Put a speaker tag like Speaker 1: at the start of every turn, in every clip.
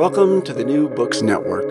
Speaker 1: Welcome to the New Books Network.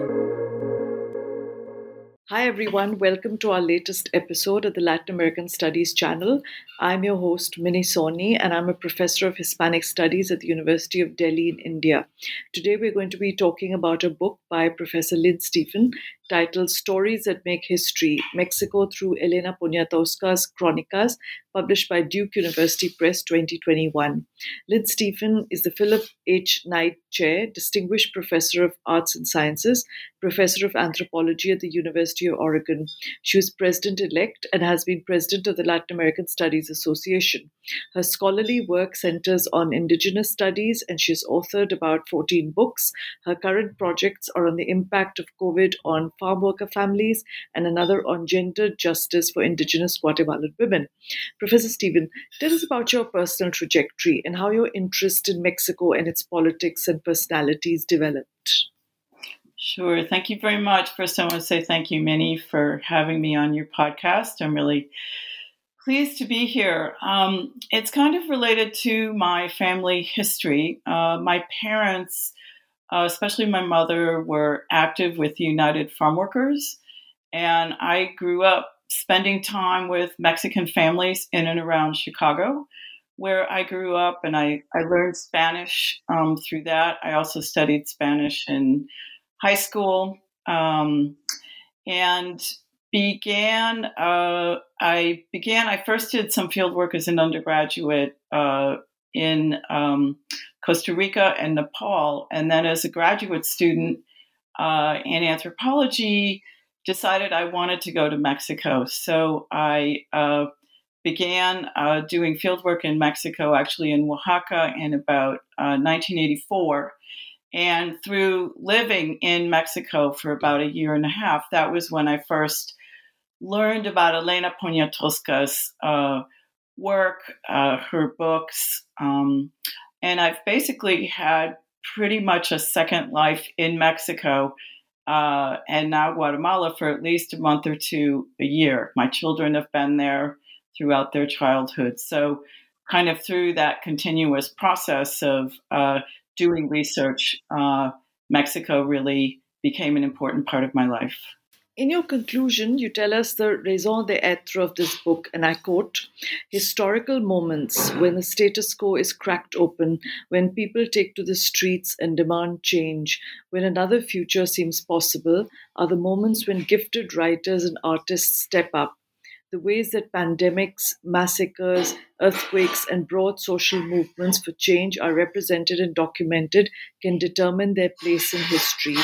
Speaker 2: Hi, everyone. Welcome to our latest episode of the Latin American Studies channel. I'm your host, Minnie Soni, and I'm a professor of Hispanic Studies at the University of Delhi in India. Today, we're going to be talking about a book by Professor Lynn Stephen titled Stories That Make History Mexico through Elena Poniatowska's Crónicas, published by Duke University Press 2021. Lynn Stephen is the Philip H. Knight Chair, Distinguished Professor of Arts and Sciences, Professor of Anthropology at the University of Oregon. She was President elect and has been President of the Latin American Studies Association. Her scholarly work centers on Indigenous studies and she has authored about 14 books. Her current projects are on the impact of COVID on farm worker families and another on gender justice for Indigenous Guatemalan women. Professor Stephen, tell us about your personal trajectory and how your interest in Mexico and its politics and personalities developed.
Speaker 3: Sure. Thank you very much. First, I want to say thank you, Minnie, for having me on your podcast. I'm really pleased to be here. Um, it's kind of related to my family history. Uh, my parents uh, especially my mother, were active with United Farm Workers. And I grew up spending time with Mexican families in and around Chicago, where I grew up and I, I learned Spanish um, through that. I also studied Spanish in high school um, and began, uh, I began, I first did some field work as an undergraduate uh, in um, Costa Rica and Nepal. And then as a graduate student uh, in anthropology, decided I wanted to go to Mexico. So I uh, began uh, doing fieldwork in Mexico, actually in Oaxaca, in about 1984. Uh, and through living in Mexico for about a year and a half, that was when I first learned about Elena Poniatowska's uh, work, uh, her books. Um, and I've basically had pretty much a second life in Mexico uh, and now Guatemala for at least a month or two a year. My children have been there throughout their childhood. So, kind of through that continuous process of uh, doing research, uh, Mexico really became an important part of my life.
Speaker 2: In your conclusion, you tell us the raison d'etre of this book, and I quote historical moments when the status quo is cracked open, when people take to the streets and demand change, when another future seems possible, are the moments when gifted writers and artists step up. The ways that pandemics, massacres, earthquakes, and broad social movements for change are represented and documented can determine their place in history.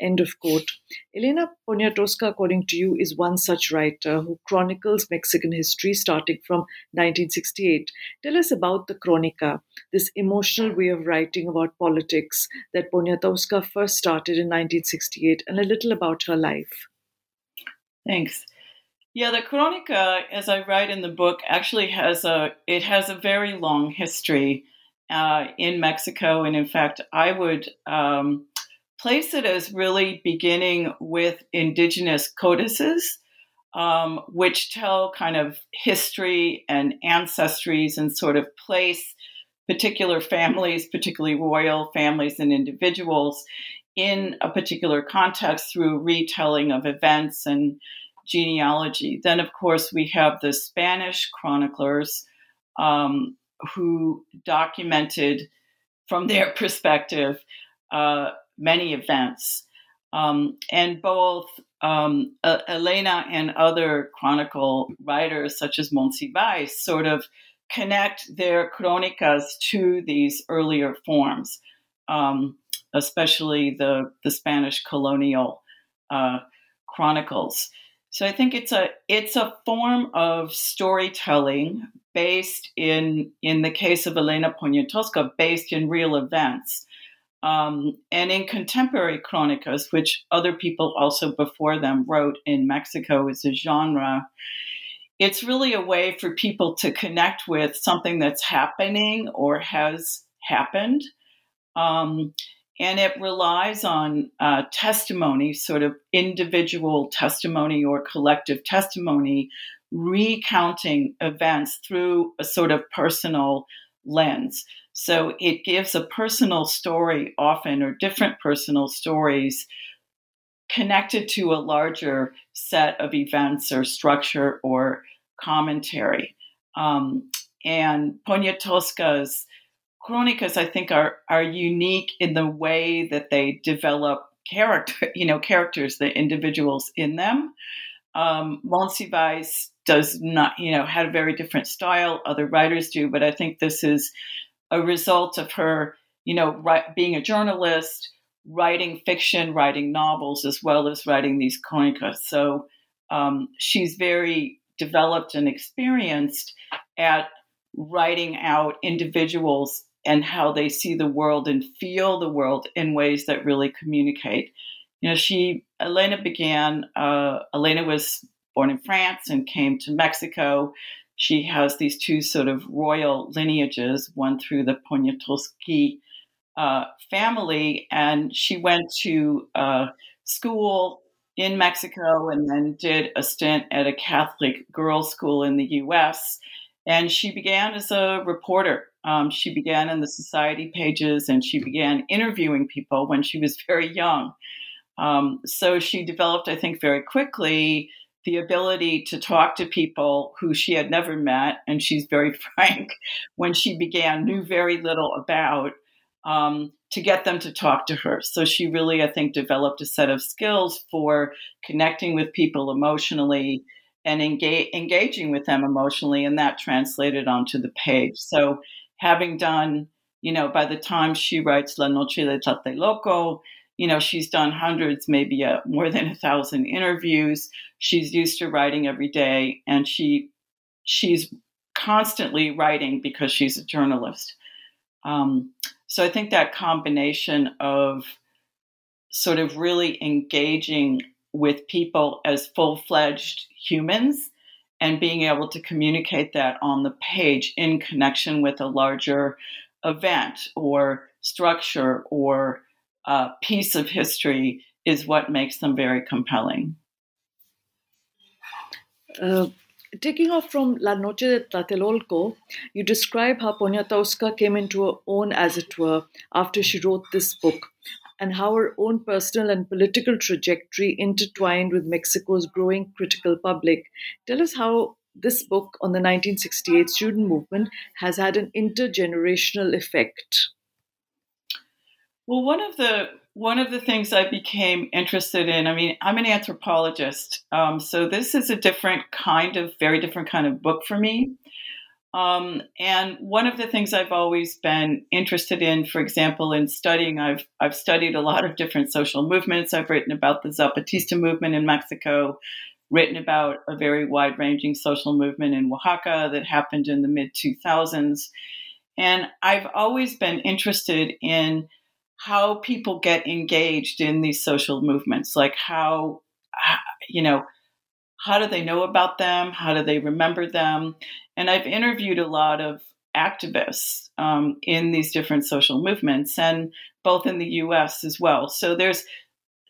Speaker 2: End of quote. Elena Poniatowska, according to you, is one such writer who chronicles Mexican history starting from 1968. Tell us about the Chronica, this emotional way of writing about politics that Poniatowska first started in 1968, and a little about her life.
Speaker 3: Thanks. Yeah, the Chronica, as I write in the book, actually has a it has a very long history. uh, in Mexico. And in fact, I would um, place it as really beginning with indigenous codices, um, which tell kind of history and ancestries and sort of place particular families, particularly royal families and individuals, in a particular context through retelling of events and genealogy. Then, of course, we have the Spanish chroniclers um, who documented from their perspective uh, many events. Um, and both um, uh, Elena and other chronicle writers, such as Monsiváis, sort of connect their chronicas to these earlier forms, um, especially the, the Spanish colonial uh, chronicles. So I think it's a it's a form of storytelling based in in the case of Elena Poniatowska, based in real events. Um, and in contemporary chronicas, which other people also before them wrote in Mexico as a genre, it's really a way for people to connect with something that's happening or has happened. Um, and it relies on uh, testimony, sort of individual testimony or collective testimony, recounting events through a sort of personal lens. So it gives a personal story often, or different personal stories connected to a larger set of events or structure or commentary. Um, and Poniatowska's Chronicas, I think, are are unique in the way that they develop character, you know, characters, the individuals in them. Um, Monsiváis does not, you know, had a very different style. Other writers do, but I think this is a result of her, you know, right, being a journalist, writing fiction, writing novels, as well as writing these chronicas. So um, she's very developed and experienced at writing out individuals and how they see the world and feel the world in ways that really communicate. You know, she, Elena began, uh, Elena was born in France and came to Mexico. She has these two sort of royal lineages, one through the Poniatowski uh, family, and she went to uh, school in Mexico and then did a stint at a Catholic girls' school in the US. And she began as a reporter um, she began in the society pages and she began interviewing people when she was very young. Um, so she developed, I think, very quickly the ability to talk to people who she had never met, and she's very frank when she began, knew very little about, um, to get them to talk to her. So she really, I think, developed a set of skills for connecting with people emotionally and engage, engaging with them emotionally, and that translated onto the page. So having done, you know, by the time she writes La Noche de Tlatelolco, you know, she's done hundreds, maybe a, uh, more than a thousand interviews. She's used to writing every day, and she she's constantly writing because she's a journalist. Um, so I think that combination of sort of really engaging with people as full fledged humans and being able to communicate that on the page in connection with a larger event or structure or uh, piece of history is what makes them very compelling.
Speaker 2: Uh, taking off from La Noche de Tlatelolco, you describe how Poniatowska came into her own, as it were, after she wrote this book and how her own personal and political trajectory intertwined with Mexico's growing critical public. Tell us how this book on the 1968 student movement has had an intergenerational effect.
Speaker 3: Well, one of the one of the things I became interested in, I mean, I'm an anthropologist, um, so this is a different kind of, very different kind of book for me. Um, and one of the things I've always been interested in, for example, in studying, I've I've studied a lot of different social movements. I've written about the Zapatista movement in Mexico, written about a very wide-ranging social movement in Oaxaca that happened in the mid 2000s, and I've always been interested in how people get engaged in these social movements, like how you know how do they know about them? How do they remember them? And I've interviewed a lot of activists um, in these different social movements, and both in the U.S. as well. So there's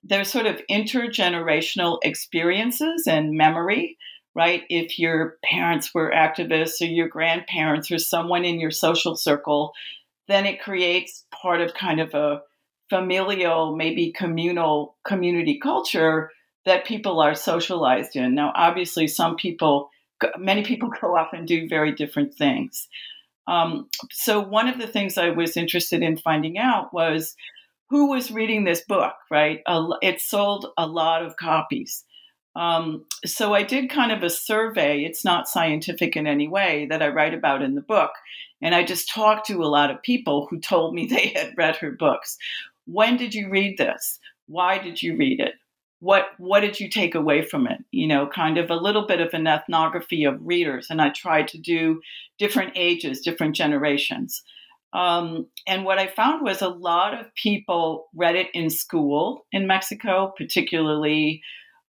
Speaker 3: there's sort of intergenerational experiences and memory, right? If your parents were activists or your grandparents or someone in your social circle, then it creates part of kind of a familial, maybe communal community culture that people are socialized in. Now, obviously, some people, many people go off and do very different things. Um, so, one of the things I was interested in finding out was who was reading this book, right? It sold a lot of copies. Um, so I did kind of a survey. It's not scientific in any way that I write about in the book. And I just talked to a lot of people who told me they had read her books. When did you read this? Why did you read it? What what did you take away from it? You know, kind of a little bit of an ethnography of readers. And I tried to do different ages, different generations. Um, and what I found was a lot of people read it in school in Mexico, particularly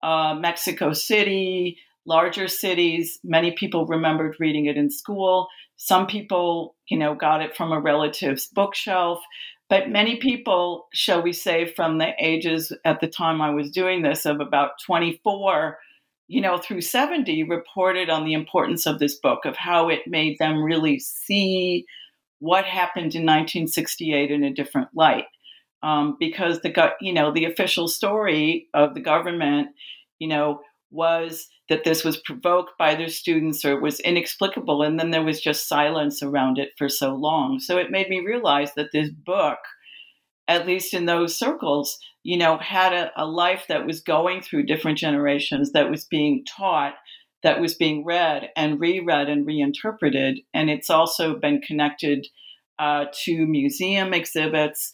Speaker 3: uh, Mexico City, larger cities. Many people remembered reading it in school. Some people, you know, got it from a relative's bookshelf. But many people, shall we say, from the ages at the time I was doing this of about 24, you know, through 70, reported on the importance of this book, of how it made them really see what happened in 1968 in a different light. Um, because the you know the official story of the government, you know, was that this was provoked by their students or it was inexplicable, and then there was just silence around it for so long. So it made me realize that this book, at least in those circles, you know, had a, a life that was going through different generations, that was being taught, that was being read and reread and reinterpreted. And it's also been connected uh, to museum exhibits.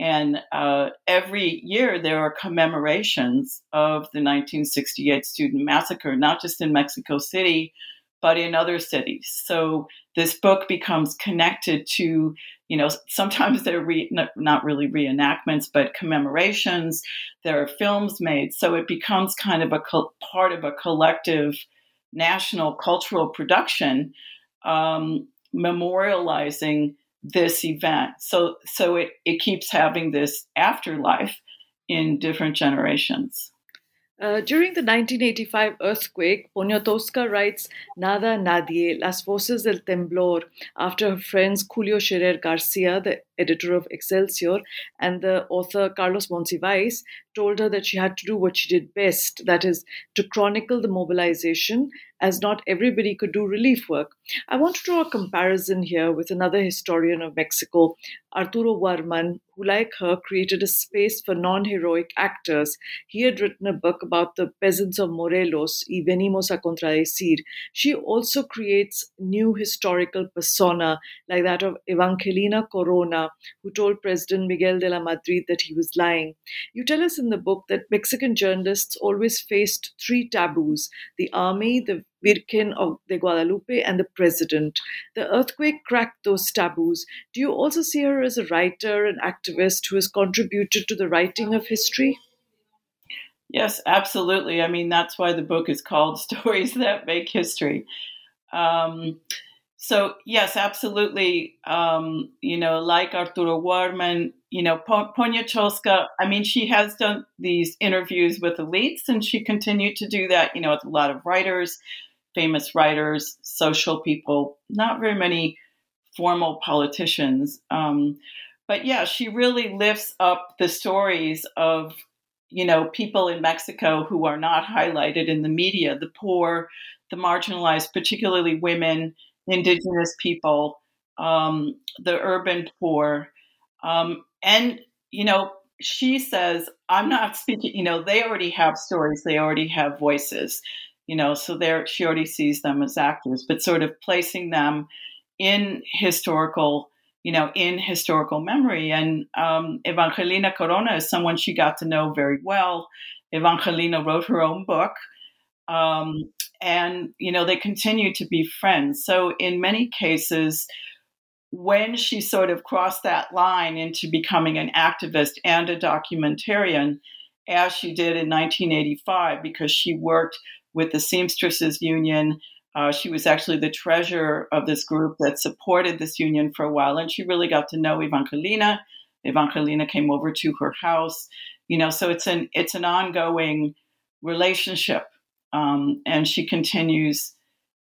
Speaker 3: And uh, every year there are commemorations of the 1968 student massacre, not just in Mexico City, but in other cities. So this book becomes connected to, you know, sometimes they're re- not really reenactments, but commemorations. There are films made. So it becomes kind of a co- part of a collective national cultural production um, memorializing this event. So so it, it keeps having this afterlife in different generations.
Speaker 2: Uh, during the 1985 earthquake, Poniatowska writes Nada Nadie, Las Voces del Temblor, after her friends Julio Scherer Garcia, the editor of Excelsior, and the author Carlos Monsiváis told her that she had to do what she did best, that is, to chronicle the mobilization as not everybody could do relief work. I want to draw a comparison here with another historian of Mexico, Arturo Warman, who, like her, created a space for non heroic actors. He had written a book about the peasants of Morelos, Y Venimos a Contradecir. She also creates new historical persona, like that of Evangelina Corona, who told President Miguel de la Madrid that he was lying. You tell us in the book that Mexican journalists always faced three taboos the army, the Virgen of the Guadalupe, and the president. The earthquake cracked those taboos. Do you also see her as a writer and activist who has contributed to the writing of history?
Speaker 3: Yes, absolutely. I mean, that's why the book is called Stories That Make History. Um, so, yes, absolutely. Um, you know, like Arturo Warman, you know, Poniatowska, I mean, she has done these interviews with elites and she continued to do that, you know, with a lot of writers famous writers, social people, not very many formal politicians. Um, but yeah, she really lifts up the stories of you know people in Mexico who are not highlighted in the media, the poor, the marginalized, particularly women, indigenous people, um, the urban poor, um, and you know she says i'm not speaking you know they already have stories they already have voices you know so there she already sees them as actors but sort of placing them in historical you know in historical memory. And um, evangelina corona is someone she got to know very well. Evangelina wrote her own book um, and you know they continue to be friends. So in many cases when she sort of crossed that line into becoming an activist and a documentarian as she did in 1985 because she worked with the Seamstresses Union Uh, she was actually the treasurer of this group that supported this union for a while, and she really got to know Evangelina. Evangelina came over to her house, you know. So it's an it's an ongoing relationship, um, and she continues,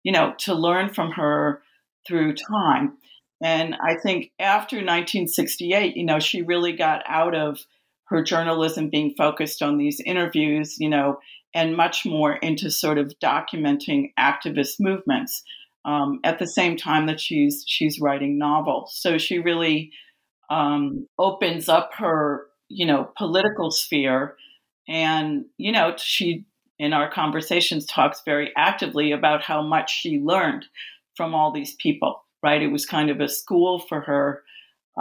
Speaker 3: you know, to learn from her through time. And I think after 1968, you know, she really got out of her journalism being focused on these interviews, you know, and much more into sort of documenting activist movements um, at the same time that she's she's writing novels. So she really um, opens up her, you know, political sphere, and you know, she in our conversations talks very actively about how much she learned from all these people right? It was kind of a school for her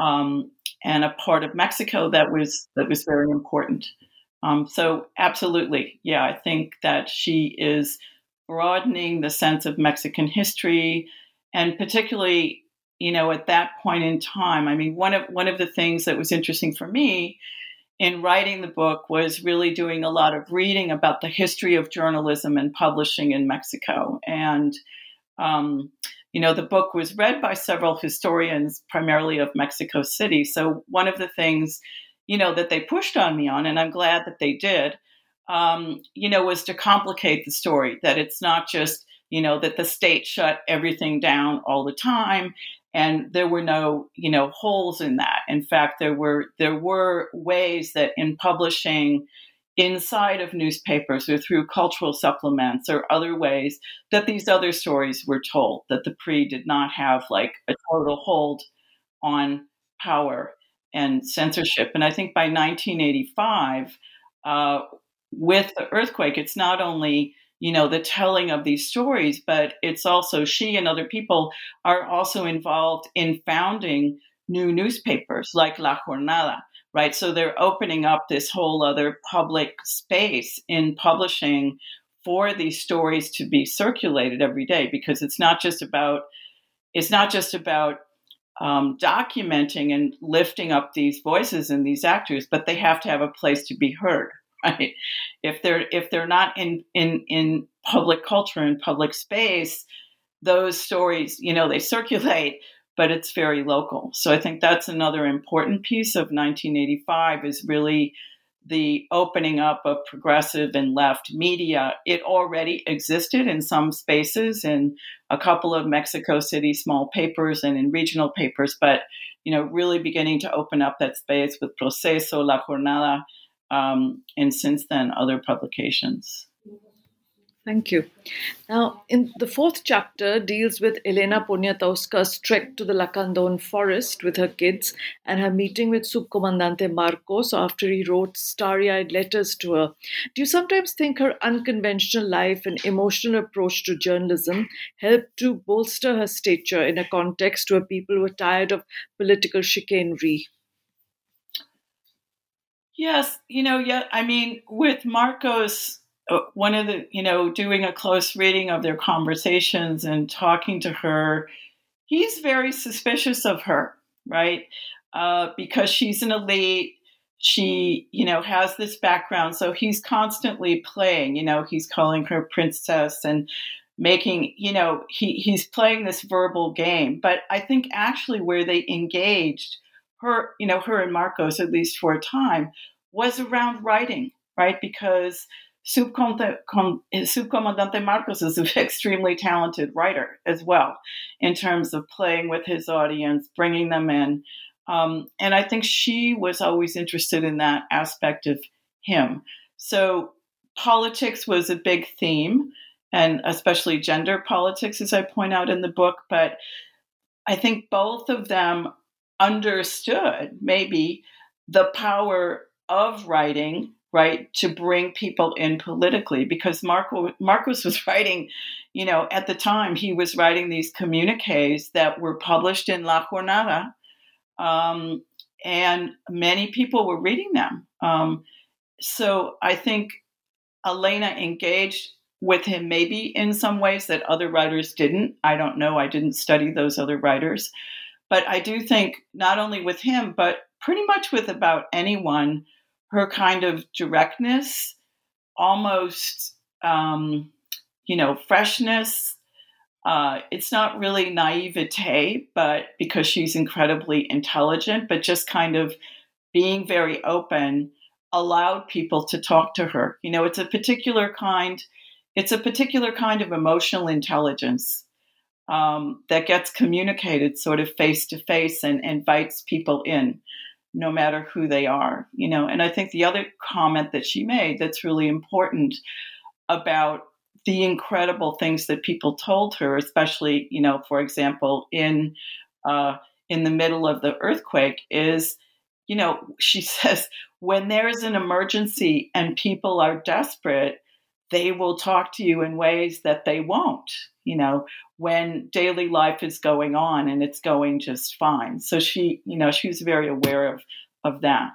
Speaker 3: um, and a part of Mexico that was that was very important. Um, so absolutely, yeah, I think that she is broadening the sense of Mexican history, and particularly, you know, at that point in time. I mean, one of one of the things that was interesting for me in writing the book was really doing a lot of reading about the history of journalism and publishing in Mexico, and um, you know, the book was read by several historians, primarily of Mexico City. So one of the things, you know, that they pushed on me on, and I'm glad that they did, um, you know, was to complicate the story. That it's not just, you know, that the state shut everything down all the time, and there were no, you know, holes in that. In fact, there were there were ways that in publishing inside of newspapers or through cultural supplements or other ways that these other stories were told, that the PRI did not have like a total hold on power and censorship. And I think by 1985, uh, with the earthquake, it's not only you know the telling of these stories, but it's also she and other people are also involved in founding new newspapers like La Jornada right? So they're opening up this whole other public space in publishing for these stories to be circulated every day because it's not just about it's not just about um, documenting and lifting up these voices and these actors, but they have to have a place to be heard, right? If they're if they're not in in in public culture and public space, those stories, you know, they circulate, but it's very local. So I think that's another important piece of 1985 is really the opening up of progressive and left media. It already existed in some spaces in a couple of Mexico City small papers and in regional papers, but you know, really beginning to open up that space with Proceso, La Jornada, um, and since then other publications.
Speaker 2: Thank you. Now, in the fourth chapter deals with Elena Poniatowska's trek to the Lacandon forest with her kids and her meeting with Subcomandante Marcos after he wrote starry-eyed letters to her. Do you sometimes think her unconventional life and emotional approach to journalism helped to bolster her stature in a context where people were tired of political chicanery?
Speaker 3: Yes, you know, yeah, I mean, with Marcos one of the, you know, doing a close reading of their conversations and talking to her, he's very suspicious of her, right? Uh, because she's an elite. She, you know, has this background. So he's constantly playing, you know, he's calling her princess and making, you know, he, he's playing this verbal game. But I think actually where they engaged her, you know, her and Marcos, at least for a time, was around writing, right? Because Subcomandante Marcos is an extremely talented writer as well, in terms of playing with his audience, bringing them in. Um, and I think she was always interested in that aspect of him. So politics was a big theme, and especially gender politics, as I point out in the book. But I think both of them understood maybe the power of writing right, to bring people in politically because Marco, Marcos was writing, you know, at the time he was writing these communiques that were published in La Jornada, um, and many people were reading them. Um, so I think Elena engaged with him maybe in some ways that other writers didn't. I don't know. I didn't study those other writers. But I do think not only with him, but pretty much with about anyone her kind of directness, almost, um, you know, freshness, uh, it's not really naivete, but because she's incredibly intelligent, but just kind of being very open allowed people to talk to her. You know, it's a particular kind, it's a particular kind of emotional intelligence um, that gets communicated sort of face to face and invites people in, no matter who they are. You know, and I think the other comment that she made that's really important about the incredible things that people told her, especially, you know, for example, in uh, in the middle of the earthquake, is, you know, she says when there's an emergency and people are desperate, they will talk to you in ways that they won't, you know, when daily life is going on and it's going just fine. So she, you know, she was very aware of of that.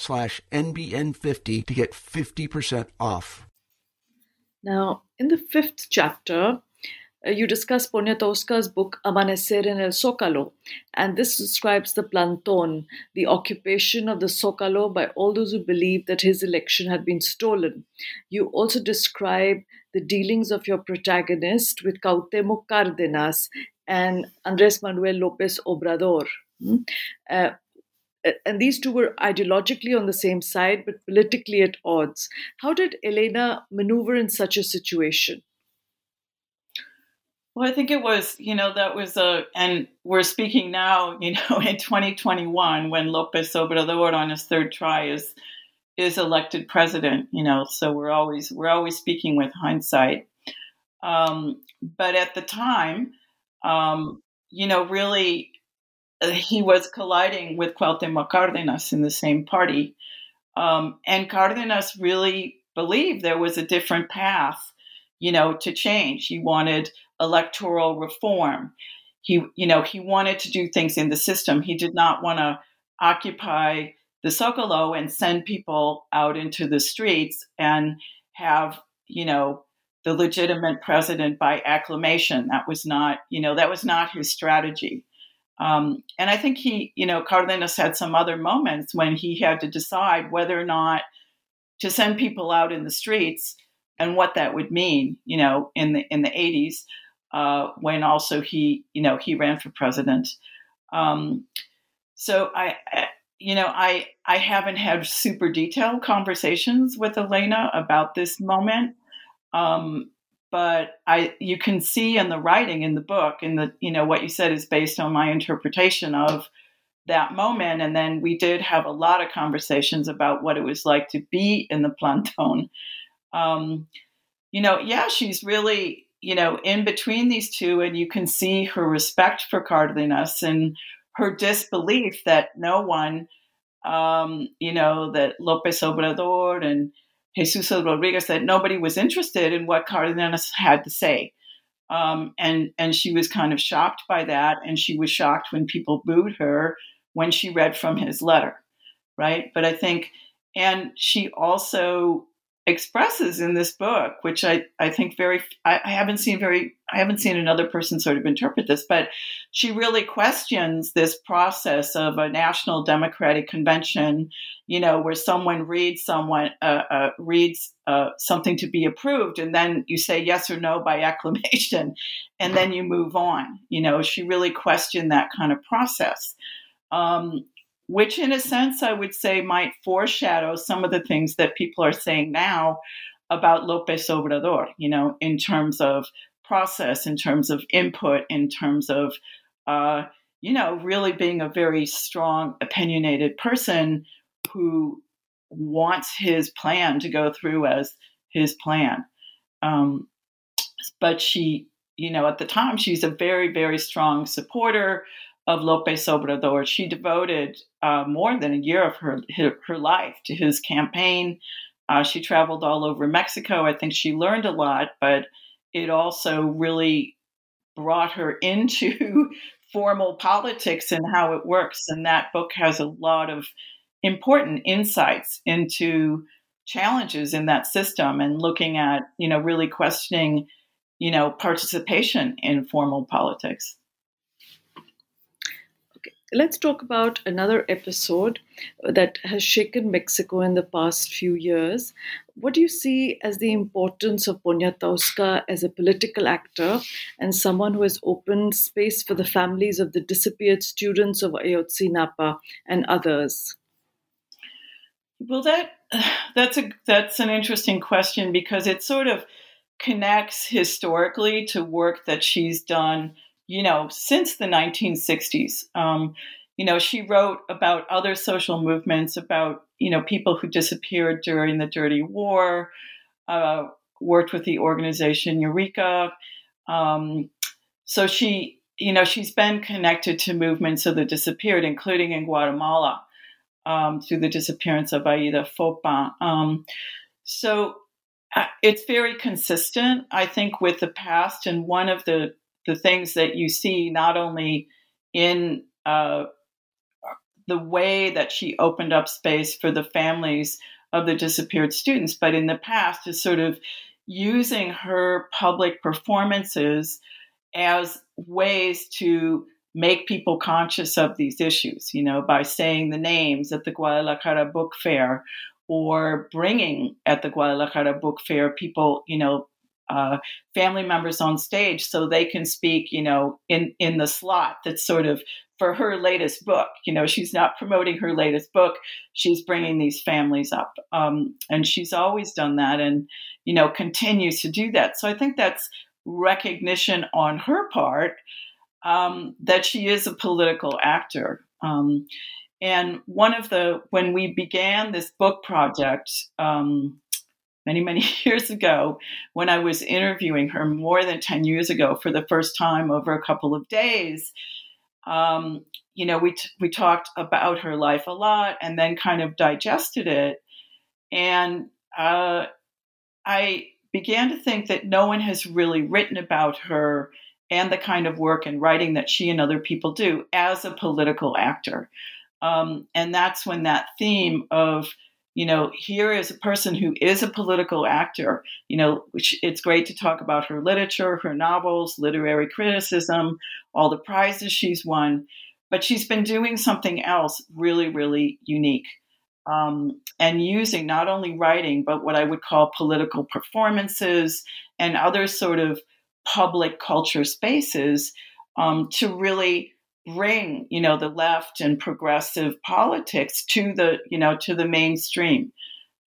Speaker 1: slash NBN50 to get 50% off.
Speaker 2: Now, in the fifth chapter, uh, you discuss Poniatowska's book Amanecer en el Zócalo, and this describes the plantón, the occupation of the Zócalo by all those who believe that his election had been stolen. You also describe the dealings of your protagonist with Cuauhtémoc Cárdenas and Andrés Manuel López Obrador. Hmm? Uh, and these two were ideologically on the same side but politically at odds. How did Elena maneuver in such a situation?
Speaker 3: Well, I think it was, you know, that was a, and we're speaking now, you know, in 2021 when Lopez Obrador on his third try is is elected president, you know, so we're always we're always speaking with hindsight. Um, but at the time, um, you know, really he was colliding with Cuauhtémoc Cárdenas in the same party. Um, and Cárdenas really believed there was a different path, you know, to change. He wanted electoral reform. He, you know, he wanted to do things in the system. He did not want to occupy the Zócalo and send people out into the streets and have, you know, the legitimate president by acclamation. That was not, you know, that was not his strategy. Um, and I think he, you know, Cardenas had some other moments when he had to decide whether or not to send people out in the streets and what that would mean, you know, in the in the 80s, uh, when also he, you know, he ran for president. Um, so I, I, you know, I I haven't had super detailed conversations with Elena about this moment. Um, but I you can see in the writing in the book and the you know what you said is based on my interpretation of that moment. And then we did have a lot of conversations about what it was like to be in the plantón um, you know yeah she's really you know in between these two and you can see her respect for Cardenas and her disbelief that no one um, you know that Lopez Obrador and Jesusa Rodriguez that nobody was interested in what Cardenas had to say. Um, and and she was kind of shocked by that, and she was shocked when people booed her when she read from his letter, right? But I think, and she also expresses in this book, which I, I think very I, I, haven't seen very I haven't seen another person sort of interpret this, but she really questions this process of a national democratic convention, you know, where someone reads someone uh, uh, reads uh, something to be approved, and then you say yes or no by acclamation, and then you move on. You know, she really questioned that kind of process. Um, which in a sense I would say might foreshadow some of the things that people are saying now about Lopez Obrador, you know, in terms of process, in terms of input, in terms of, uh, you know, really being a very strong, opinionated person who wants his plan to go through as his plan. Um, but she, you know, at the time, she's a very, very strong supporter of Lopez Obrador. She devoted uh, more than a year of her, her, life to his campaign. Uh, she traveled all over Mexico. I think she learned a lot, but it also really brought her into formal politics and how it works. And that book has a lot of important insights into challenges in that system and looking at, you know, really questioning, you know, participation in formal politics.
Speaker 2: Let's talk about another episode that has shaken Mexico in the past few years. What do you see as the importance of Poniatowska as a political actor and someone who has opened space for the families of the disappeared students of Ayotzinapa and others?
Speaker 3: Well, that that's a that's an interesting question because it sort of connects historically to work that she's done, you know, since the 1960s. Um, you know, she wrote about other social movements, about you know people who disappeared during the Dirty War. Uh, worked with the organization Eureka. Um, so she, you know, she's been connected to movements of the disappeared, including in Guatemala um, through the disappearance of Alaíde Foppa. Um, so uh, it's very consistent, I think, with the past. And one of the, the things that you see not only in uh, the way that she opened up space for the families of the disappeared students, but in the past is sort of using her public performances as ways to make people conscious of these issues, you know, by saying the names at the Guadalajara Book Fair or bringing at the Guadalajara Book Fair people, you know, uh, family members on stage so they can speak, you know, in, in the slot that's sort of for her latest book. You know, she's not promoting her latest book. She's bringing these families up. Um, and she's always done that and, you know, continues to do that. So I think that's recognition on her part um, that she is a political actor. Um, and one of the, when we began this book project um, many, many years ago, when I was interviewing her more than 10 years ago for the first time over a couple of days, um, you know, we, t- we talked about her life a lot and then kind of digested it. And uh, I began to think that no one has really written about her and the kind of work and writing that she and other people do as a political actor. Um, and that's when that theme of, you know, here is a person who is a political actor, you know, it's great to talk about her literature, her novels, literary criticism, all the prizes she's won, but she's been doing something else really, really unique. Um, and using not only writing, but what I would call political performances and other sort of public culture spaces um, to really bring you know the left and progressive politics to the you know to the mainstream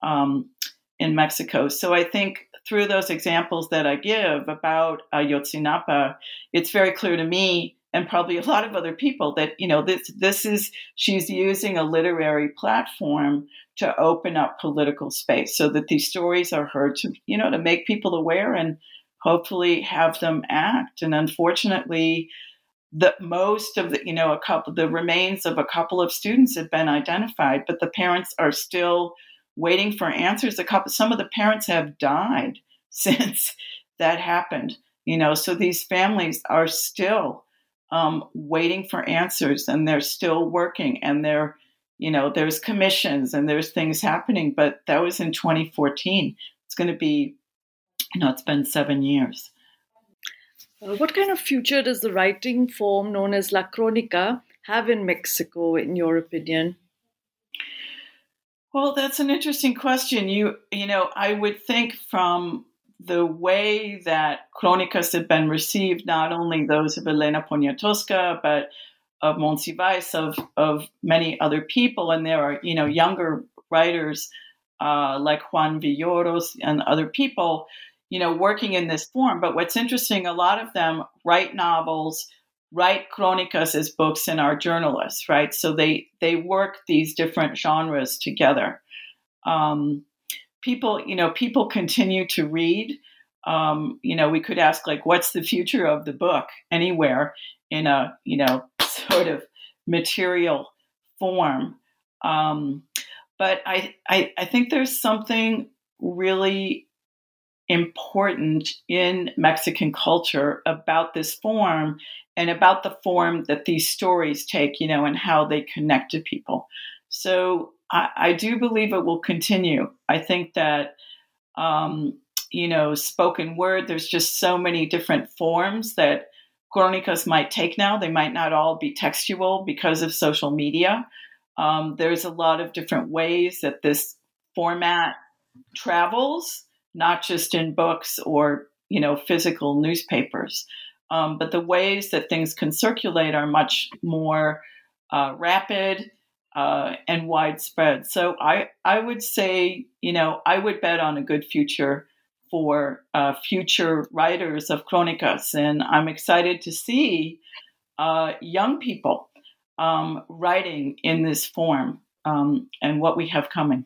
Speaker 3: um, in Mexico. So I think through those examples that I give about Ayotzinapa, it's very clear to me and probably a lot of other people that you know this this is she's using a literary platform to open up political space so that these stories are heard to you know to make people aware and hopefully have them act. And unfortunately, the most of the you know a couple the remains of a couple of students have been identified, but the parents are still waiting for answers. A couple some of the parents have died since that happened. You know, so these families are still um, waiting for answers, and they're still working, and they're you know there's commissions and there's things happening but that was in 2014 it's going to be you know, it's been seven years.
Speaker 2: Uh, what kind of future does the writing form known as La Cronica have in Mexico, in your opinion?
Speaker 3: Well, that's an interesting question. You, you know, I would think from the way that Crónicas have been received, not only those of Elena Poniatowska, but of Monsiváis, of of many other people, and there are you know younger writers uh, like Juan Villoro and other people you know, working in this form. But what's interesting, a lot of them write novels, write chronicas as books, and are journalists, right? So they they work these different genres together. Um, people, you know, people continue to read. Um, you know, we could ask like, what's the future of the book anywhere in a you know sort of material form. Um, but I, I, I think there's something really important in Mexican culture about this form and about the form that these stories take, you know, and how they connect to people. So I, I do believe it will continue. I think that, um, you know, spoken word, there's just so many different forms that Crónicas might take now. They might not all be textual because of social media. Um, there's a lot of different ways that this format travels, not just in books or you know physical newspapers, um, but the ways that things can circulate are much more uh, rapid uh, and widespread. So I I would say you know I would bet on a good future for uh, future writers of Crónicas, and I'm excited to see uh, young people um, writing in this form um, and what we have coming.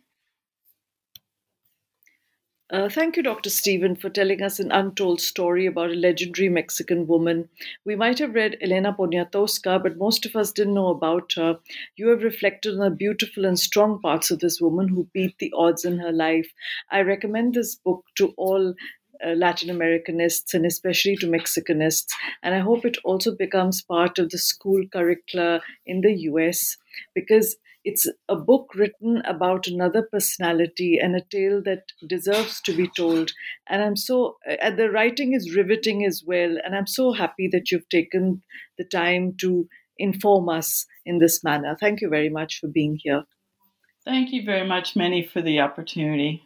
Speaker 2: Uh, thank you, Dr. Stephen, for telling us an untold story about a legendary Mexican woman. We might have read Elena Poniatowska, but most of us didn't know about her. You have reflected on the beautiful and strong parts of this woman who beat the odds in her life. I recommend this book to all uh, Latin Americanists and especially to Mexicanists. And I hope it also becomes part of the school curricula in the US because it's a book written about another personality and a tale that deserves to be told. And I'm so, uh, the writing is riveting as well. And I'm so happy that you've taken the time to inform us in this manner. Thank you very much for being here.
Speaker 3: Thank you very much, Minnie, for the opportunity.